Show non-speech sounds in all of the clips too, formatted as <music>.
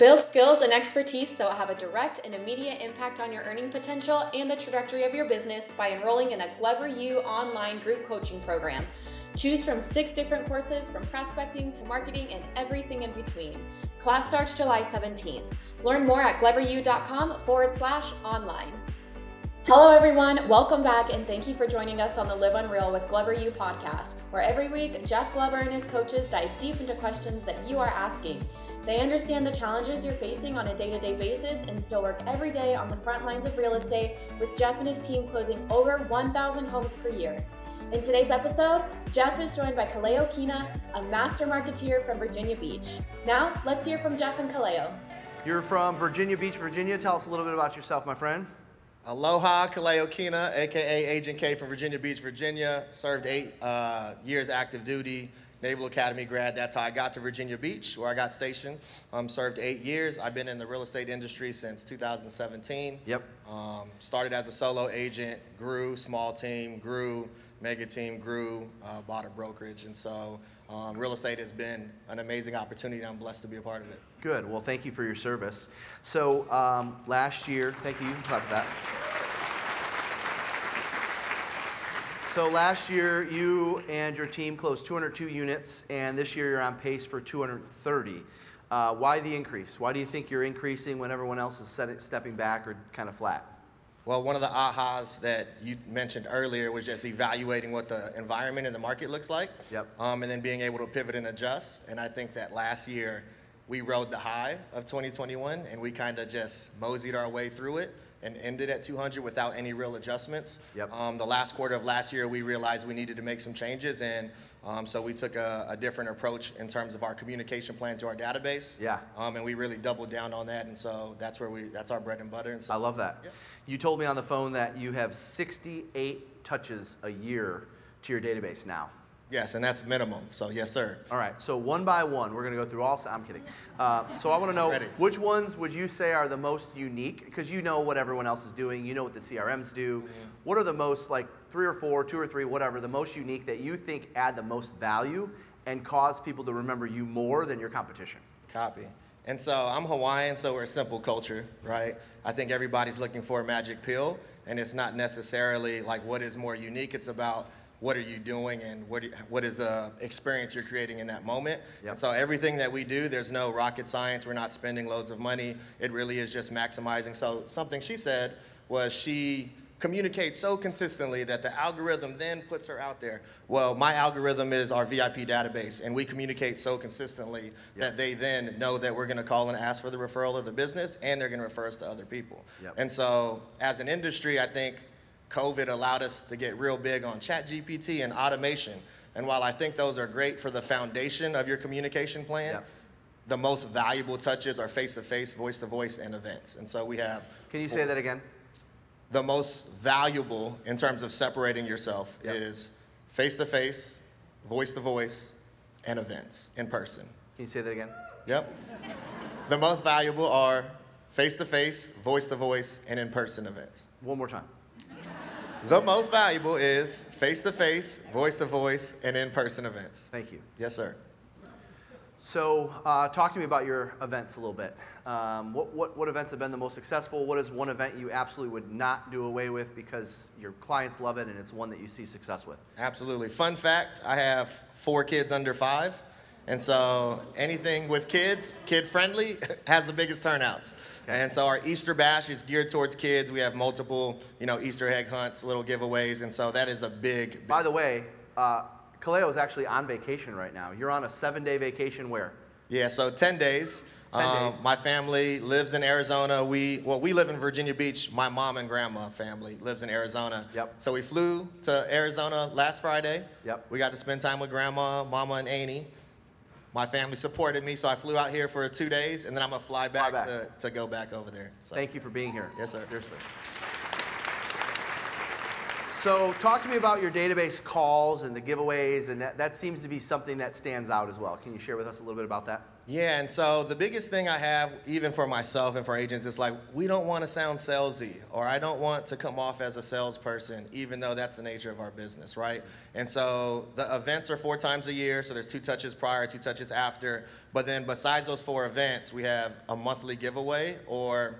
Build skills and expertise that will have a direct and immediate impact on your earning potential and the trajectory of your business by enrolling in a Glover U online group coaching program. Choose from six different courses from prospecting to marketing and everything in between. Class starts July 17th. Learn more at gloveru.com forward slash online. Hello, everyone. Welcome back, and thank you for joining us on the Live Unreal with Glover U podcast, where every week Jeff Glover and his coaches dive deep into questions that you are asking. They understand the challenges you're facing on a day to day basis and still work every day on the front lines of real estate, with Jeff and his team closing over 1,000 homes per year. In today's episode, Jeff is joined by Kaleo Kina, a master marketeer from Virginia Beach. Now, let's hear from Jeff and Kaleo. You're from Virginia Beach, Virginia. Tell us a little bit about yourself, my friend. Aloha, Kaleo Kina, aka Agent K from Virginia Beach, Virginia. Served eight uh, years active duty, Naval Academy grad. That's how I got to Virginia Beach, where I got stationed. Um, served eight years. I've been in the real estate industry since 2017. Yep. Um, started as a solo agent, grew, small team, grew, mega team, grew, uh, bought a brokerage. And so um, real estate has been an amazing opportunity. I'm blessed to be a part of it. Good. Well, thank you for your service. So um, last year, thank you. You can clap for that. So last year, you and your team closed 202 units, and this year you're on pace for 230. Uh, why the increase? Why do you think you're increasing when everyone else is stepping back or kind of flat? Well, one of the ahas that you mentioned earlier was just evaluating what the environment and the market looks like. Yep. Um, and then being able to pivot and adjust. And I think that last year we rode the high of 2021 and we kind of just moseyed our way through it and ended at 200 without any real adjustments. Yep. Um, the last quarter of last year, we realized we needed to make some changes, and um, so we took a, a different approach in terms of our communication plan to our database. Yeah. Um, and we really doubled down on that, and so that's where we that's our bread and butter. And so I love that. You told me on the phone that you have 68 touches a year to your database now. Yes, and that's minimum. So yes, sir. All right, so one by one, we're going to go through all. I'm kidding. Uh, so I want to know Ready. which ones would you say are the most unique? Because you know what everyone else is doing, you know what the CRMs do. What are the most, like three or four, two or three, whatever, the most unique that you think add the most value and cause people to remember you more than your competition? Copy. And so I'm Hawaiian, so we're a simple culture, right? I think everybody's looking for a magic pill, and it's not necessarily like what is more unique. It's about what are you doing and what, do- what is the experience you're creating in that moment. Yep. And so everything that we do, there's no rocket science. We're not spending loads of money. It really is just maximizing. So something she said was she communicates so consistently that the algorithm then puts her out there. Well, my algorithm is our VIP database, and we communicate so consistently that they then know that we're going to call and ask for the referral of the business, and they're going to refer us to other people. Yep. And so, as an industry, I think COVID allowed us to get real big on ChatGPT and automation. And while I think those are great for the foundation of your communication plan, Yep. the most valuable touches are face to face, voice to voice, and events. And so we have Can you say that again? the most valuable in terms of separating yourself Yep. is face to face, voice to voice, and events in person. Can you say that again? Yep. the most valuable are face to face, voice to voice, and in person events. One more time. The most valuable is face to face, voice to voice, and in person events. Thank you. Yes, sir. So, uh, talk to me about your events a little bit. Um, what, what, what events have been the most successful? What is one event you absolutely would not do away with because your clients love it and it's one that you see success with? Absolutely. Fun fact I have four kids under five. And so anything with kids, kid friendly, <laughs> has the biggest turnouts. Okay. And so our Easter bash is geared towards kids. We have multiple, you know, Easter egg hunts, little giveaways. And so that is a big, By the way, uh, Kaleo is actually on vacation right now. You're on a seven day vacation where? yeah, so 10 days. 10 Um, days. My family lives in Arizona. We, well, we live in Virginia Beach. My mom and grandma family lives in Arizona. Yep. So we flew to Arizona last Friday. Yep. We got to spend time with grandma, mama, and Annie. My family supported me, so I flew out here for two days, and then I'm gonna fly back, back. To, to go back over there. So. Thank you for being here. Yes, sir. Seriously. So, talk to me about your database calls and the giveaways, and that, that seems to be something that stands out as well. Can you share with us a little bit about that? Yeah, and so the biggest thing I have, even for myself and for agents, is like we don't want to sound salesy, or I don't want to come off as a salesperson, even though that's the nature of our business, right? And so the events are four times a year, so there's two touches prior, two touches after. But then besides those four events, we have a monthly giveaway or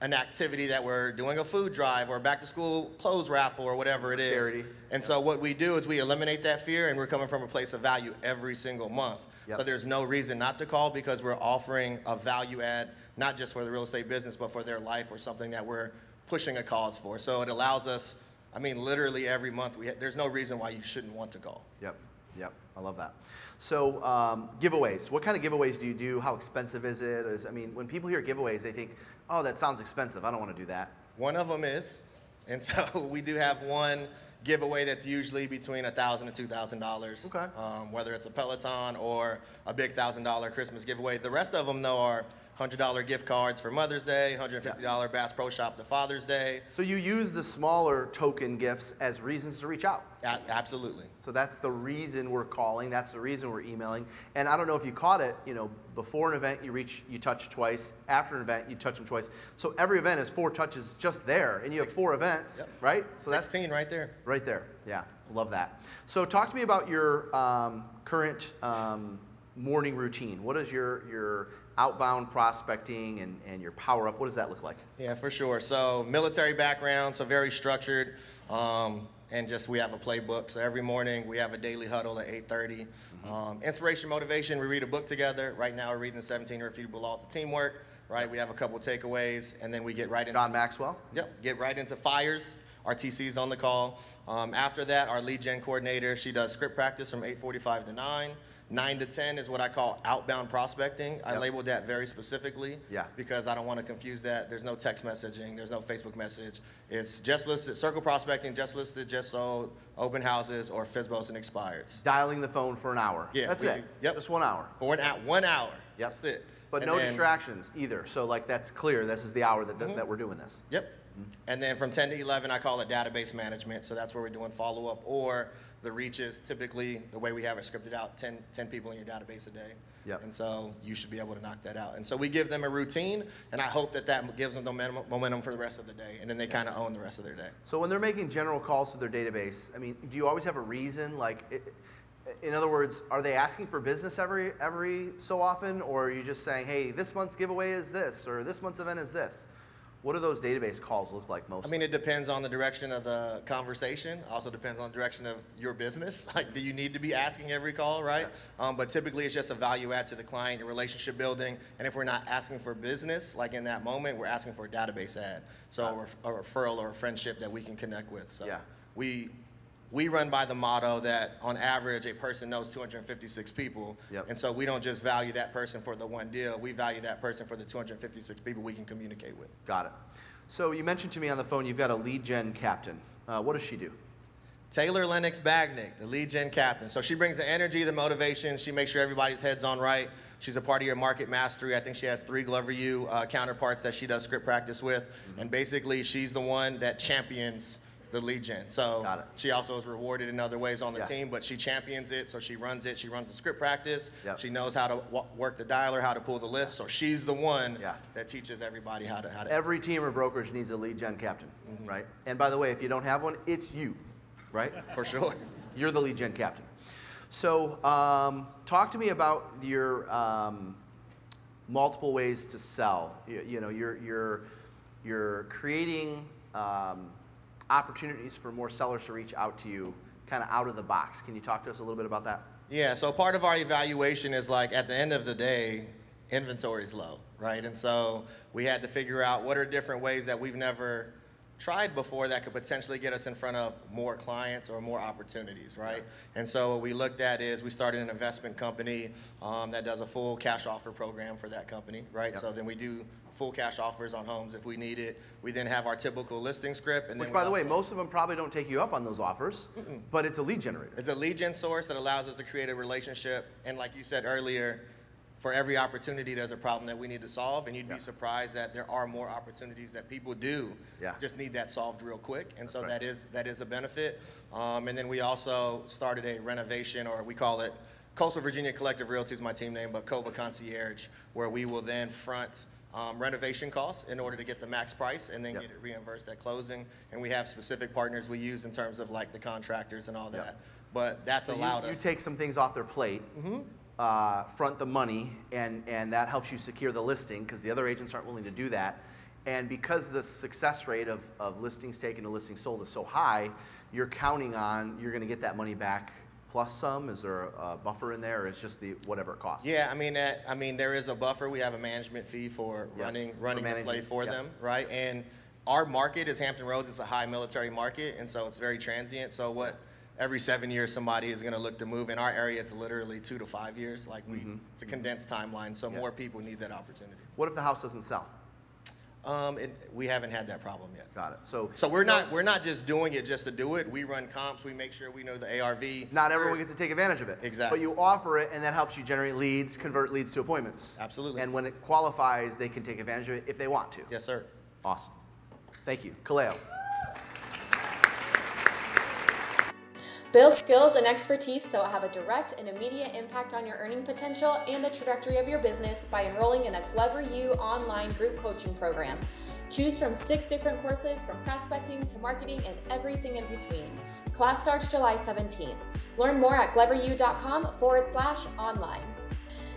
an activity that we're doing a food drive or back to school clothes raffle or whatever it is. Charity. And so what we do is we eliminate that fear and we're coming from a place of value every single month. Yep. So there's no reason not to call because we're offering a value add, not just for the real estate business, but for their life or something that we're pushing a cause for. So it allows us, I mean, literally every month, we ha- there's no reason why you shouldn't want to call. Yep, yep, I love that. So um, giveaways, what kind of giveaways do you do? How expensive is it? Is, I mean, when people hear giveaways, they think, oh, that sounds expensive. I don't want to do that. One of them is, and <laughs> so we do have one giveaway that's usually between $1,000 and $2,000. Okay. Um, whether it's a Peloton or a big $1,000 Christmas giveaway. The rest of them, though, are $100 gift cards for Mother's Day, $150 Bass Pro Shop to Father's Day. So you use the smaller token gifts as reasons to reach out. A- absolutely. So that's the reason we're calling. That's the reason we're emailing. And I don't know if you caught it. You know, before an event, you reach, you touch twice. After an event, you touch them twice. So every event is four touches just there, and you have four events, Yep. right? So that's 16 right there. right there. Yeah, love that. So talk to me about your um, current um, morning routine. What is your your outbound prospecting and, and your power up? What does that look like? Yeah, for sure. So military background, so very structured, um, and just we have a playbook. So every morning we have a daily huddle at 8:30. Um, inspiration, motivation. We read a book together. Right now we're reading the 17 Irrefutable Laws of Teamwork. Right, we have a couple takeaways, and then we get right into John Maxwell. Yep, get right into fires. Our TC's on the call. Um, after that, our lead gen coordinator, she does script practice from 8:45 to 9. 9 to 10 is what I call outbound prospecting. I Yep. labeled that very specifically Yeah. because I don't want to confuse that. There's no text messaging, there's no Facebook message. It's just listed, circle prospecting, just listed, just sold, open houses, or FISBOs and expireds. Dialing the phone for an hour. Yeah, that's we it. do. Yep. Just one hour. For one, hou- one hour. Yep. That's it. But And no then- distractions either. So like that's clear. This is the hour that, that, Mm-hmm. that we're doing this. Yep. And then from 10 to 11, I call it database management. So that's where we're doing follow up or the reach is Typically, the way we have it scripted out 10, 10 people in your database a day. Yep. And so you should be able to knock that out. And so we give them a routine, and I hope that that gives them the momentum, for the rest of the day. And then they kind of own the rest of their day. So when they're making general calls to their database, I mean, do you always have a reason? Like, i in other words, are they asking for business every every so often, or are you just saying, hey, this month's giveaway is this, or this month's event is this? What do those database calls look like most? I mean, it depends on the direction of the conversation. Also depends on the direction of your business. <laughs> Like, do you need to be asking every call, right? Um, but typically, it's just a value add to the client, your relationship building. And if we're not asking for business, like in that moment, we're asking for a database add. So a, ref- a referral or a friendship that we can connect with. So Yeah. we we run by the motto that on average a person knows 256 people. Yep. And so we don't just value that person for the one deal. We value that person for the 256 people we can communicate with. Got it. So you mentioned to me on the phone you've got a lead gen captain. Uh, what does she do? Taylor Lennox Bagnick, the lead gen captain. So she brings the energy, the motivation. She makes sure everybody's head's on right. She's a part of your market mastery. I think she has three Glover U uh, counterparts that she does script practice with. And basically, she's the one that champions the lead gen. So she also is rewarded in other ways on the Yeah. team, but she champions it. So she runs it. She runs the script practice. Yep. She knows how to w- work the dialer, how to pull the list. So she's the one Yeah. that teaches everybody how to how to. Every team or brokerage needs a lead gen captain, Mm-hmm. right? And by the way, if you don't have one, it's you, right? <laughs> for sure. You're the lead gen captain. So, um, talk to me about your um, multiple ways to sell. You, you know, you're you're you're creating um, opportunities for more sellers to reach out to you, kind of out of the box. Can you talk to us a little bit about that? Yeah, so part of our evaluation is like at the end of the day, inventory is low, right? And so we had to figure out what are different ways that we've never tried before that could potentially get us in front of more clients or more opportunities, right? And so what we looked at is we started an investment company um, that does a full cash offer program for that company, right? Yep. So then we do full cash offers on homes if we need it. We then have our typical listing script, and Which, by the way, most of them probably don't take you up on those offers, but it's a lead generator. It's a lead gen source that allows us to create a relationship. And like you said earlier, for every opportunity, there's a problem that we need to solve. And you'd Yeah. be surprised that there are more opportunities that people do. Yeah. Just need that solved real quick. And so right. that is that is a benefit. Um, and then we also started a renovation, or we call it Coastal Virginia Collective Realty is my team name, but Cova Concierge, where we will then front um, renovation costs in order to get the max price and then Yep. get it reimbursed at closing. And we have specific partners we use in terms of like the contractors and all that. Yep. But that's So allowed you, us. You take some things off their plate, uh, front the money, and, and that helps you secure the listing because the other agents aren't willing to do that. And because the success rate of, of listings taken to listings sold is so high, you're counting on you're going to get that money back plus some. Is there a buffer in there, or is just the whatever it costs? Yeah, I mean, that, I mean, there is a buffer. We have a management fee for Yeah, running, for running the play for yeah. them, right? And our market is Hampton Roads. It's a high military market, and so it's very transient. So what, every seven years, somebody is gonna look to move. In our area, it's literally two to five years. Like we, it's a condensed timeline, so Mm-hmm. Yeah. more people need that opportunity. What if the house doesn't sell? Um, it, we haven't had that problem yet. Got it. So, So we're not, we're not just doing it just to do it. We run comps. We make sure we know the ARV. not everyone gets to take advantage of it. Exactly. But you offer it, and that helps you generate leads, convert leads to appointments. Absolutely. And when it qualifies, they can take advantage of it if they want to. Yes, sir. Awesome. Thank you. Kaleo. Build skills and expertise that will have a direct and immediate impact on your earning potential and the trajectory of your business by enrolling in a Glover U online group coaching program. Choose from six different courses from prospecting to marketing and everything in between. Class starts July 17th. Learn more at gloveru.com forward slash online.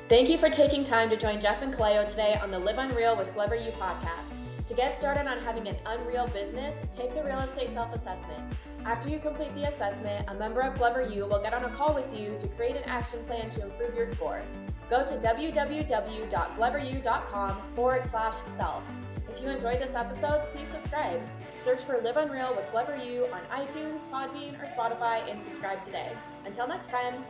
Thank you for taking time to join Jeff and Kaleo today on the Live Unreal with Glover U podcast. To get started on having an unreal business, take the real estate self assessment. After you complete the assessment, a member of Glover U will get on a call with you to create an action plan to improve your score. Go to www.gloveru.com forward slash self. If you enjoyed this episode, please subscribe. Search for Live Unreal with Glover U on iTunes, Podbean, or Spotify and subscribe today. Until next time.